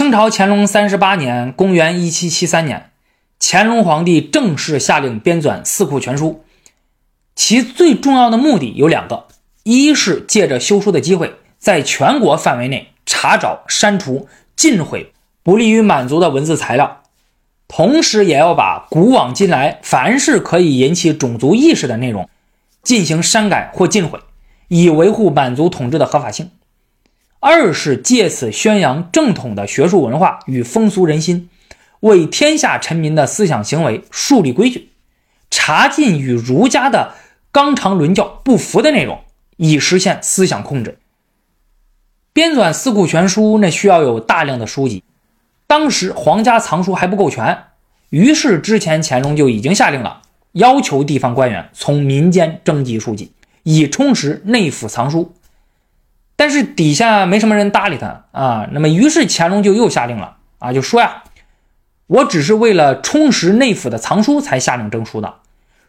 清朝乾隆三十八年（公元一七七三年），乾隆皇帝正式下令编纂《四库全书》，其最重要的目的有两个：一是借着修书的机会，在全国范围内查找、删除、禁毁不利于满族的文字材料；同时，也要把古往今来凡是可以引起种族意识的内容进行删改或禁毁，以维护满族统治的合法性。二是借此宣扬正统的学术文化与风俗人心，为天下臣民的思想行为树立规矩，查禁与儒家的纲常伦教不符的内容，以实现思想控制。编纂《四库全书》那需要有大量的书籍，当时皇家藏书还不够全，于是之前乾隆就已经下令了，要求地方官员从民间征集书籍，以充实内府藏书。但是底下没什么人搭理他啊，那么于是乾隆就又下令了啊，就说呀，我只是为了充实内府的藏书才下令征书的，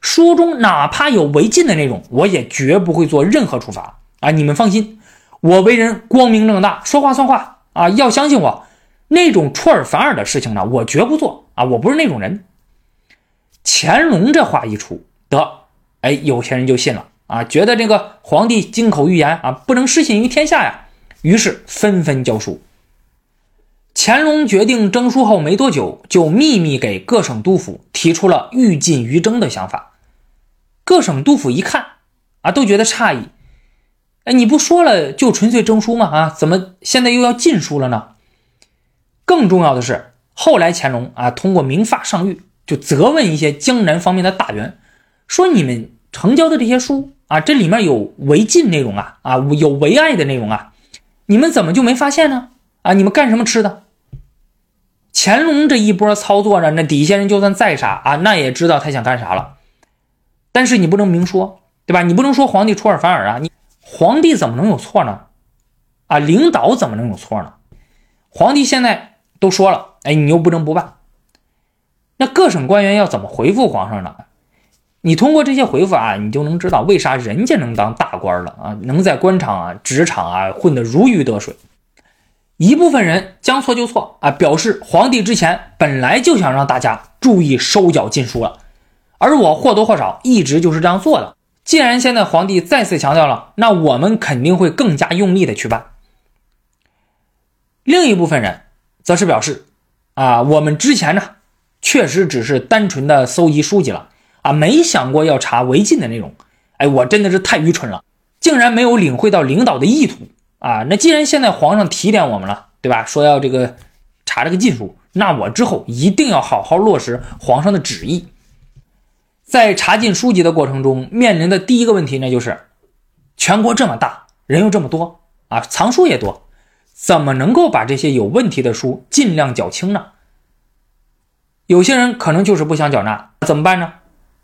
书中哪怕有违禁的内容，我也绝不会做任何处罚啊！你们放心，我为人光明正大，说话算话啊！要相信我，那种出尔反尔的事情呢，我绝不做啊！我不是那种人。乾隆这话一出，得，哎，有些人就信了。啊，觉得这个皇帝金口玉言啊，不能失信于天下呀，于是纷纷交书。乾隆决定征书后没多久，就秘密给各省督府提出了欲禁于征的想法。各省督府一看啊，都觉得诧异。哎，你不说了就纯粹征书吗？啊，怎么现在又要禁书了呢？更重要的是，后来乾隆啊，通过明发上谕，就责问一些江南方面的大员，说你们成交的这些书。啊，这里面有违禁内容啊，啊，有违爱的内容啊，你们怎么就没发现呢？啊，你们干什么吃的？乾隆这一波操作呢，那底下人就算再傻啊，那也知道他想干啥了。但是你不能明说，对吧？你不能说皇帝出尔反尔啊，你皇帝怎么能有错呢？啊，领导怎么能有错呢？皇帝现在都说了，哎，你又不能不办，那各省官员要怎么回复皇上呢？你通过这些回复啊，你就能知道为啥人家能当大官了啊，能在官场啊、职场啊混得如鱼得水。一部分人将错就错啊，表示皇帝之前本来就想让大家注意收缴禁书了，而我或多或少一直就是这样做的。既然现在皇帝再次强调了，那我们肯定会更加用力的去办。另一部分人则是表示，啊，我们之前呢确实只是单纯的搜集书籍了。啊，没想过要查违禁的内容，哎，我真的是太愚蠢了，竟然没有领会到领导的意图啊！那既然现在皇上提点我们了，对吧？说要这个查这个禁书，那我之后一定要好好落实皇上的旨意。在查禁书籍的过程中，面临的第一个问题呢，就是全国这么大，人又这么多啊，藏书也多，怎么能够把这些有问题的书尽量缴清呢？有些人可能就是不想缴纳，怎么办呢？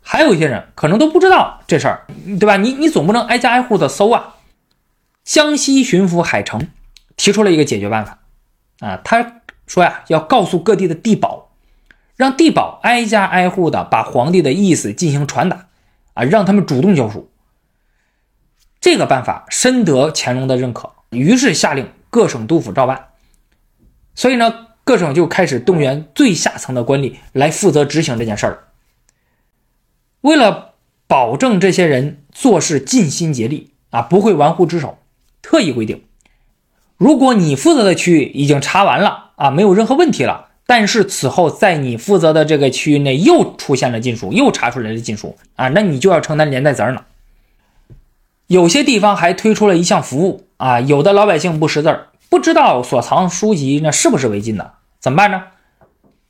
还有一些人可能都不知道这事儿，对吧？你你总不能挨家挨户的搜啊。江西巡抚海城提出了一个解决办法，啊，他说呀，要告诉各地的地保，让地保挨家挨户的把皇帝的意思进行传达，啊，让他们主动交书。这个办法深得乾隆的认可，于是下令各省督府照办。所以呢，各省就开始动员最下层的官吏来负责执行这件事儿。为了保证这些人做事尽心竭力啊，不会玩忽职守，特意规定，如果你负责的区域已经查完了啊，没有任何问题了，但是此后在你负责的这个区域内又出现了禁书，又查出来了禁书啊，那你就要承担连带责任了。有些地方还推出了一项服务啊，有的老百姓不识字儿，不知道所藏书籍那是不是违禁的，怎么办呢？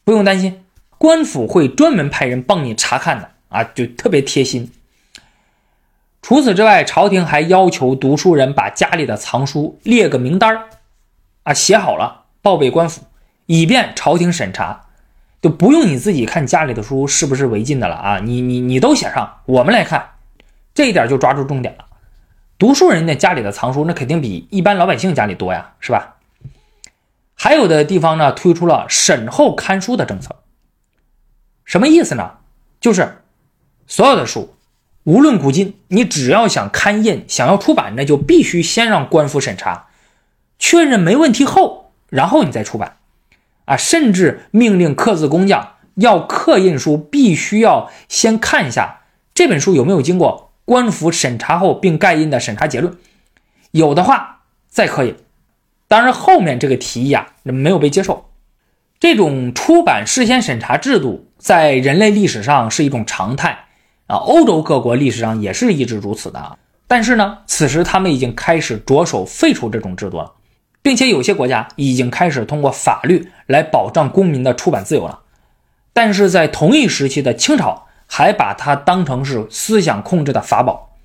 不用担心，官府会专门派人帮你查看的。啊，就特别贴心。除此之外，朝廷还要求读书人把家里的藏书列个名单啊，写好了报备官府，以便朝廷审查，就不用你自己看家里的书是不是违禁的了啊，你你你都写上，我们来看，这一点就抓住重点了。读书人家家里的藏书，那肯定比一般老百姓家里多呀，是吧？还有的地方呢，推出了审后看书的政策，什么意思呢？就是。所有的书，无论古今，你只要想刊印、想要出版，那就必须先让官府审查，确认没问题后，然后你再出版。啊，甚至命令刻字工匠要刻印书，必须要先看一下这本书有没有经过官府审查后并盖印的审查结论，有的话再刻印。当然，后面这个提议啊没有被接受。这种出版事先审查制度在人类历史上是一种常态啊，欧洲各国历史上也是一直如此的。但是呢，此时他们已经开始着手废除这种制度了。并且有些国家已经开始通过法律来保障公民的出版自由了，但是在同一时期的清朝还把它当成是思想控制的法宝。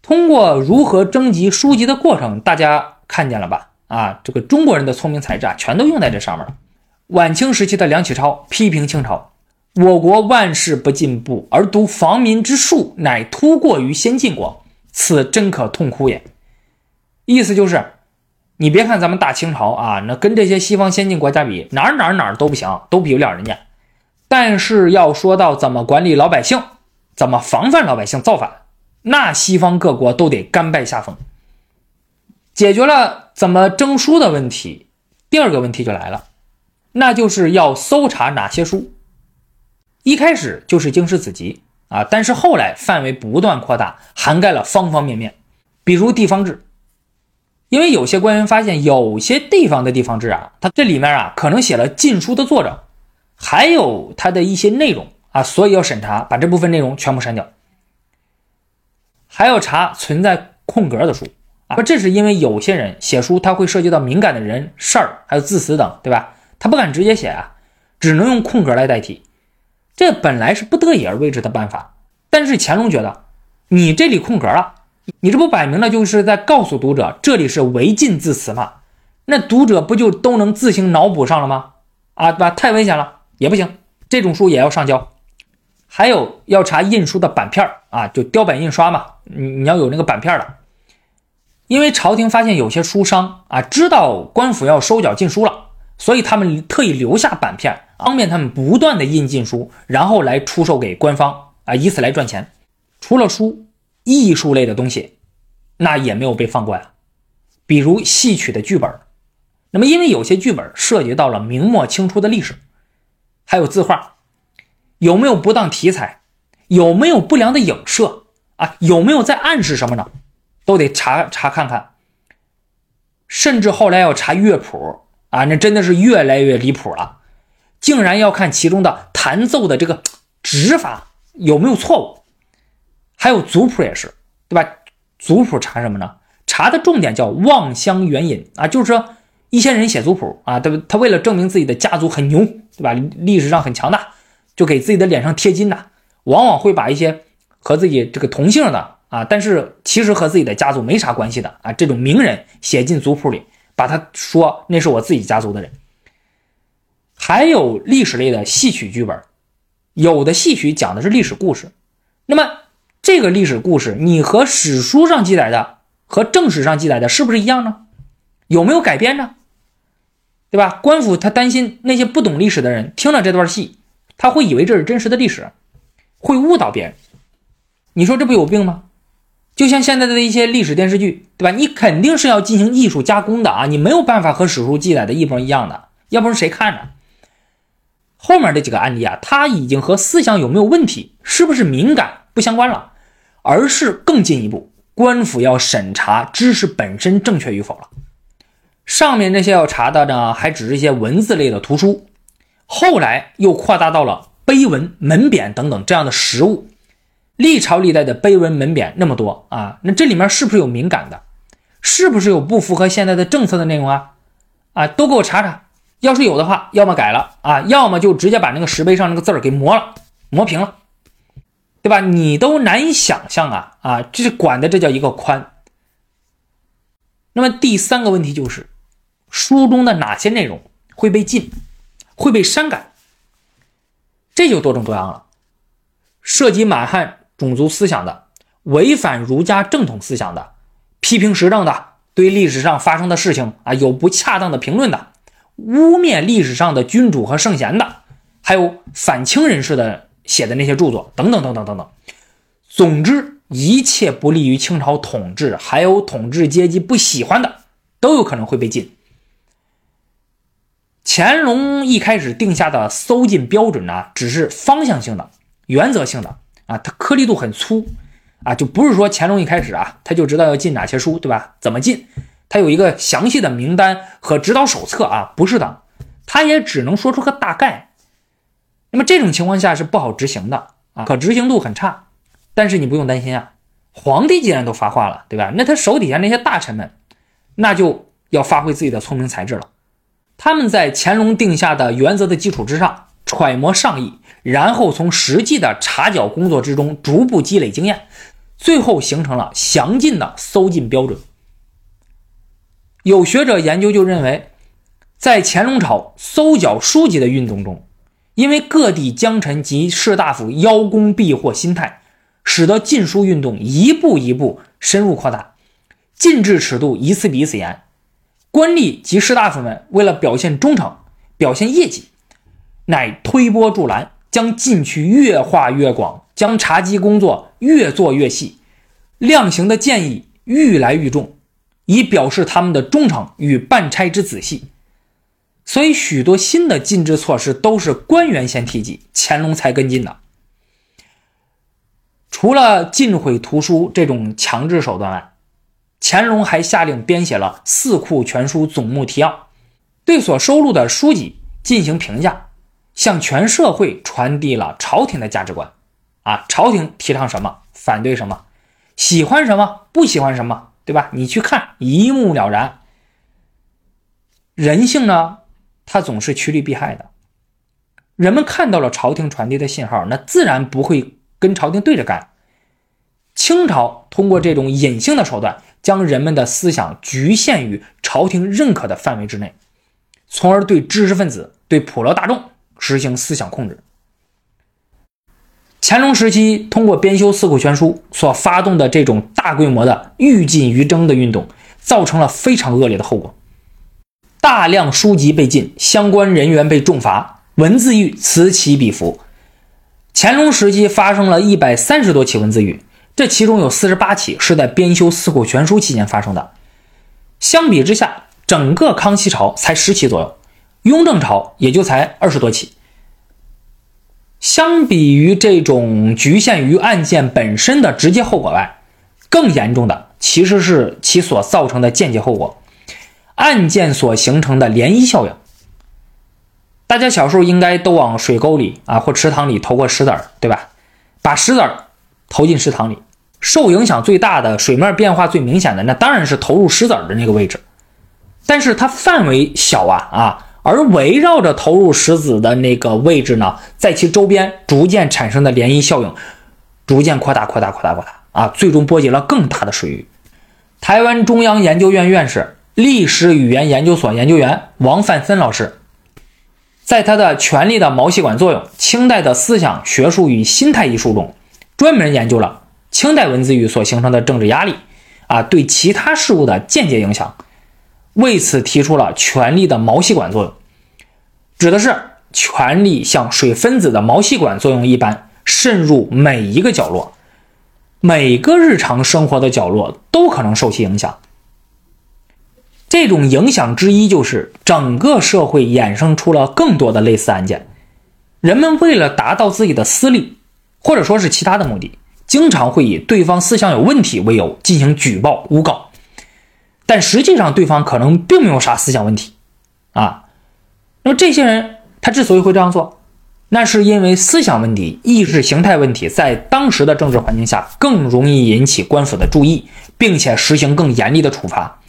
通过如何征集书籍的过程，大家看见了吧？啊，这个中国人的聪明才智啊，全都用在这上面了。晚清时期的梁启超批评清朝：“我国万事不进步，而独防民之术乃突过于先进国，此真可痛哭也。”意思就是。你别看咱们大清朝啊，那跟这些西方先进国家比，哪儿哪儿哪儿都不行，都比不了人家。但是要说到怎么管理老百姓，怎么防范老百姓造反，那西方各国都得甘拜下风。解决了怎么征书的问题，第二个问题就来了，那就是要搜查哪些书。一开始就是经史子集啊，但是后来范围不断扩大，涵盖了方方面面，比如地方志。因为有些官员发现，有些地方的地方志啊，它这里面啊可能写了禁书的作者，还有它的一些内容啊，所以要审查，把这部分内容全部删掉。还要查存在空格的书啊，这是因为有些人写书，他会涉及到敏感的人、事儿，还有字词等，对吧？他不敢直接写啊，只能用空格来代替。这本来是不得已而为之的办法，但是乾隆觉得，你这里空格了。你这不摆明了就是在告诉读者，这里是违禁字词吗？那读者不就都能自行脑补上了吗？啊，对吧？太危险了，也不行，这种书也要上交。还有要查印书的版片啊，就雕版印刷嘛，你你要有那个版片的。因为朝廷发现有些书商啊，知道官府要收缴禁书了，所以他们特意留下版片，方便他们不断的印禁书，然后来出售给官方啊，以此来赚钱。除了书。艺术类的东西，那也没有被放过呀。比如戏曲的剧本，那么因为有些剧本涉及到了明末清初的历史，还有字画，有没有不当题材，有没有不良的影射啊？有没有在暗示什么呢？都得查查看看。甚至后来要查乐谱啊，那真的是越来越离谱了，竟然要看其中的弹奏的这个指法有没有错误。还有族谱也是，对吧？族谱查什么呢？查的重点叫望乡援引啊，就是说一些人写族谱啊，他他为了证明自己的家族很牛，对吧？历史上很强大，就给自己的脸上贴金呐，往往会把一些和自己这个同姓的啊，但是其实和自己的家族没啥关系的啊，这种名人写进族谱里，把他说那是我自己家族的人。还有历史类的戏曲剧本，有的戏曲讲的是历史故事，那么。这个历史故事，你和史书上记载的和正史上记载的是不是一样呢？有没有改编呢？对吧？官府他担心那些不懂历史的人听了这段戏，他会以为这是真实的历史，会误导别人。你说这不有病吗？就像现在的一些历史电视剧，对吧？你肯定是要进行艺术加工的啊，你没有办法和史书记载的一模一样的，要不然谁看呢？后面这几个案例啊，它已经和思想有没有问题，是不是敏感不相关了。而是更进一步，官府要审查知识本身正确与否了。上面那些要查的呢，还只是一些文字类的图书，后来又扩大到了碑文、门匾等等这样的实物。历朝历代的碑文门匾那么多啊，那这里面是不是有敏感的？是不是有不符合现在的政策的内容啊？啊，都给我查查。要是有的话，要么改了啊，要么就直接把那个石碑上那个字儿给磨了，磨平了。对吧？你都难以想象啊啊！这管的，这叫一个宽。那么第三个问题就是，书中的哪些内容会被禁，会被删改？这就多种多样了。涉及满汉种族思想的，违反儒家正统思想的，批评时政的，对历史上发生的事情啊有不恰当的评论的，污蔑历史上的君主和圣贤的，还有反清人士的。写的那些著作等等等等等等，总之一切不利于清朝统治，还有统治阶级不喜欢的，都有可能会被禁。乾隆一开始定下的搜禁标准呢，只是方向性的、原则性的啊，它颗粒度很粗啊，就不是说乾隆一开始啊，他就知道要禁哪些书，对吧？怎么禁？他有一个详细的名单和指导手册啊，不是的，他也只能说出个大概。那么这种情况下是不好执行的啊，可执行度很差。但是你不用担心啊，皇帝既然都发话了，对吧？那他手底下那些大臣们，那就要发挥自己的聪明才智了。他们在乾隆定下的原则的基础之上，揣摩上意，然后从实际的查缴工作之中逐步积累经验，最后形成了详尽的搜禁标准。有学者研究就认为，在乾隆朝搜缴书籍的运动中，因为各地江臣及士大夫邀功避祸心态。使得禁书运动一步一步深入扩大，禁制尺度一次比一次严。官吏及士大夫们为了表现忠诚、表现业绩，乃推波助澜，将禁区越画越广，将查缉工作越做越细，量刑的建议愈来愈重，以表示他们的忠诚与办差之仔细。所以，许多新的禁制措施都是官员先提及，乾隆才跟进的。除了禁毁图书这种强制手段外，乾隆还下令编写了《四库全书总目提要》，对所收录的书籍进行评价，向全社会传递了朝廷的价值观。啊，朝廷提倡什么，反对什么，喜欢什么，不喜欢什么，对吧？你去看，一目了然。人性呢，它总是趋利避害的。人们看到了朝廷传递的信号，那自然不会。跟朝廷对着干，清朝通过这种隐性的手段，将人们的思想局限于朝廷认可的范围之内，从而对知识分子、对普罗大众实行思想控制。乾隆时期通过编修《四库全书》所发动的这种大规模的欲禁于征的运动，造成了非常恶劣的后果，大量书籍被禁，相关人员被重罚，文字狱此起彼伏。乾隆时期发生了一百三十多起文字狱，这其中有四十八起是在编修《四库全书》期间发生的。相比之下，整个康熙朝才十起左右，雍正朝也就才二十多起。相比于这种局限于案件本身的直接后果外，更严重的其实是其所造成的间接后果，案件所形成的涟漪效应。大家小时候应该都往水沟里啊或池塘里投过石子儿，对吧？把石子儿投进池塘里，受影响最大的、水面变化最明显的，那当然是投入石子儿的那个位置。但是它范围小啊啊，而围绕着投入石子的那个位置呢，在其周边逐渐产生的涟漪效应，逐渐扩大、扩大、扩大、扩大啊，最终波及了更大的水域。台湾中央研究院院士、历史语言研究所研究员王范森老师。在他的《权力的毛细管作用：清代的思想、学术与心态》一书中，专门研究了清代文字狱所形成的政治压力，啊，对其他事物的间接影响，为此提出了权力的毛细管作用，指的是权力像水分子的毛细管作用一般，渗入每一个角落，每个日常生活的角落都可能受其影响。这种影响之一就是整个社会衍生出了更多的类似案件，人们为了达到自己的私利，或者说是其他的目的，经常会以对方思想有问题为由进行举报诬告，但实际上对方可能并没有啥思想问题，啊，那么这些人他之所以会这样做，那是因为思想问题、意识形态问题在当时的政治环境下更容易引起官府的注意，并且实行更严厉的处罚。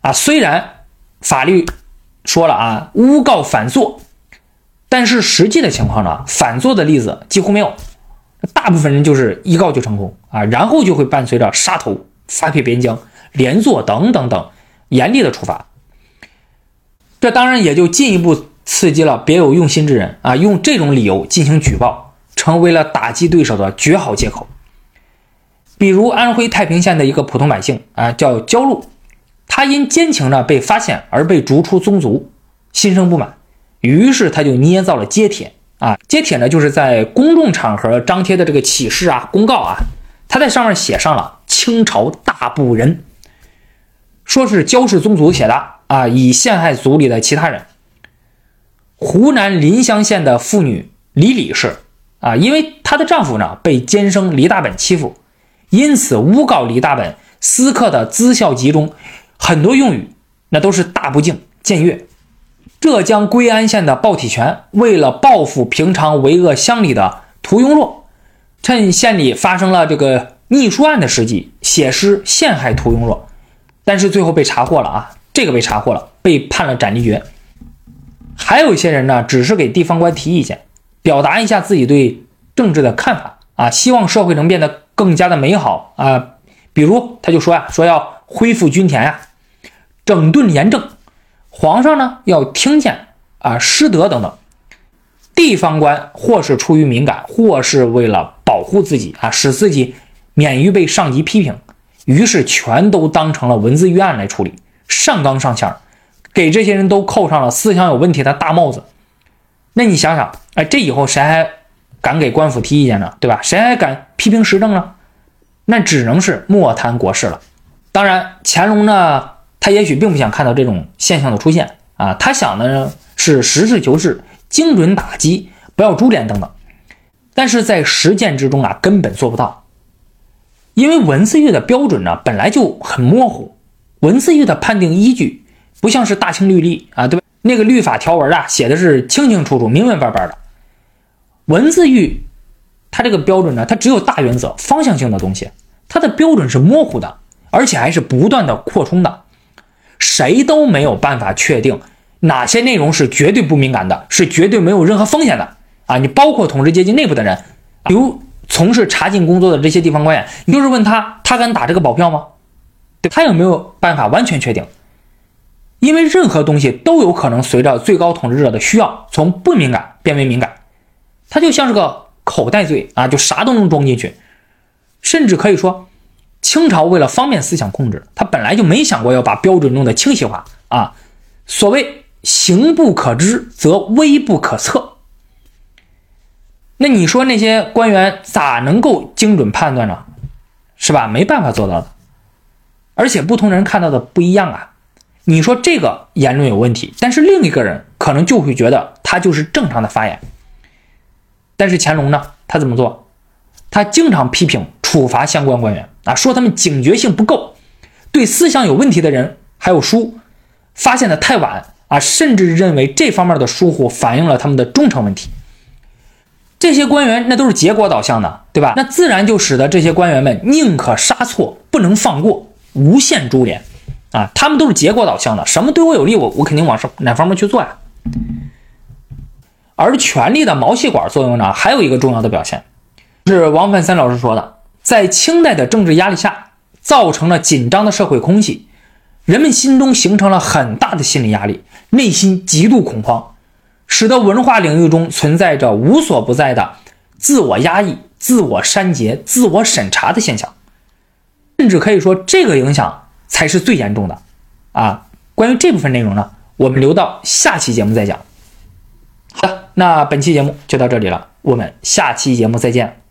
啊，虽然法律说了啊，诬告反作，但是实际的情况呢，反作的例子几乎没有，大部分人就是一告就成功。啊，然后就会伴随着杀头、发配边疆、连坐等等等严厉的处罚。这当然也就进一步刺激了别有用心之人啊，用这种理由进行举报，成为了打击对手的绝好借口。比如安徽太平县的一个普通百姓啊，叫焦禄。他因奸情呢被发现而被逐出宗族，心生不满，于是他就捏造了揭帖啊，揭帖呢就是在公众场合张贴的这个启事啊、公告啊，他在上面写上了清朝大部人，说是焦氏宗族写的啊，以陷害族里的其他人。湖南临湘县的妇女李李氏啊，因为她的丈夫呢被监生李大本欺负，因此诬告李大本私刻的《资孝集》中很多用语那都是大不敬僭越。浙江归安县的鲍体全为了报复平常为恶乡里的屠庸若，趁县里发生了这个逆书案的时机，写诗陷害屠庸若，但是最后被查获了啊，这个被查获了，被判了斩立决。还有一些人呢，只是给地方官提意见，表达一下自己对政治的看法啊，希望社会能变得更加的美好啊。比如他就说呀，说要恢复均田呀，整顿廉政。皇上呢要听见啊失德等等，地方官或是出于敏感，或是为了保护自己啊，使自己免于被上级批评，于是全都当成了文字狱案来处理，上纲上线，给这些人都扣上了思想有问题的大帽子。那你想想，哎，这以后谁还敢给官府提意见呢？对吧？谁还敢批评时政呢？那只能是莫谈国事了。当然，乾隆呢？他也许并不想看到这种现象的出现啊，他想的呢是实事求是、精准打击，不要株连等等。但是在实践之中啊，根本做不到，因为文字狱的标准呢本来就很模糊，文字狱的判定依据不像是大清律例啊，对吧？那个律法条文啊写的是清清楚楚、明明白白的。文字狱它这个标准呢，它只有大原则、方向性的东西，它的标准是模糊的，而且还是不断的扩充的。谁都没有办法确定哪些内容是绝对不敏感的，是绝对没有任何风险的啊！你包括统治阶级内部的人，比如从事查禁工作的这些地方官员，你就是问他，他敢打这个保票吗？对他有没有办法完全确定？因为任何东西都有可能随着最高统治者的需要，从不敏感变为敏感，它就像是个口袋罪啊，就啥都能装进去，甚至可以说。清朝为了方便思想控制，他本来就没想过要把标准弄得清晰化啊。所谓行不可知，则微不可测。那你说那些官员咋能够精准判断呢？是吧？没办法做到的。而且不同人看到的不一样啊。你说这个言论有问题，但是另一个人可能就会觉得他就是正常的发言。但是乾隆呢？他怎么做？他经常批评处罚相关官员。啊，说他们警觉性不够，对思想有问题的人还有书发现的太晚啊，甚至认为这方面的疏忽反映了他们的忠诚问题。这些官员那都是结果导向的，对吧？那自然就使得这些官员们宁可杀错，不能放过，无限株连啊。他们都是结果导向的，什么对我有利，我我肯定往上哪方面去做呀。而权力的毛细管作用呢，还有一个重要的表现，是王范三老师说的。在清代的政治压力下，造成了紧张的社会空气，人们心中形成了很大的心理压力，内心极度恐慌，使得文化领域中存在着无所不在的自我压抑、自我删节、自我审查的现象，甚至可以说这个影响才是最严重的。啊，关于这部分内容呢，我们留到下期节目再讲。好的，那本期节目就到这里了，我们下期节目再见。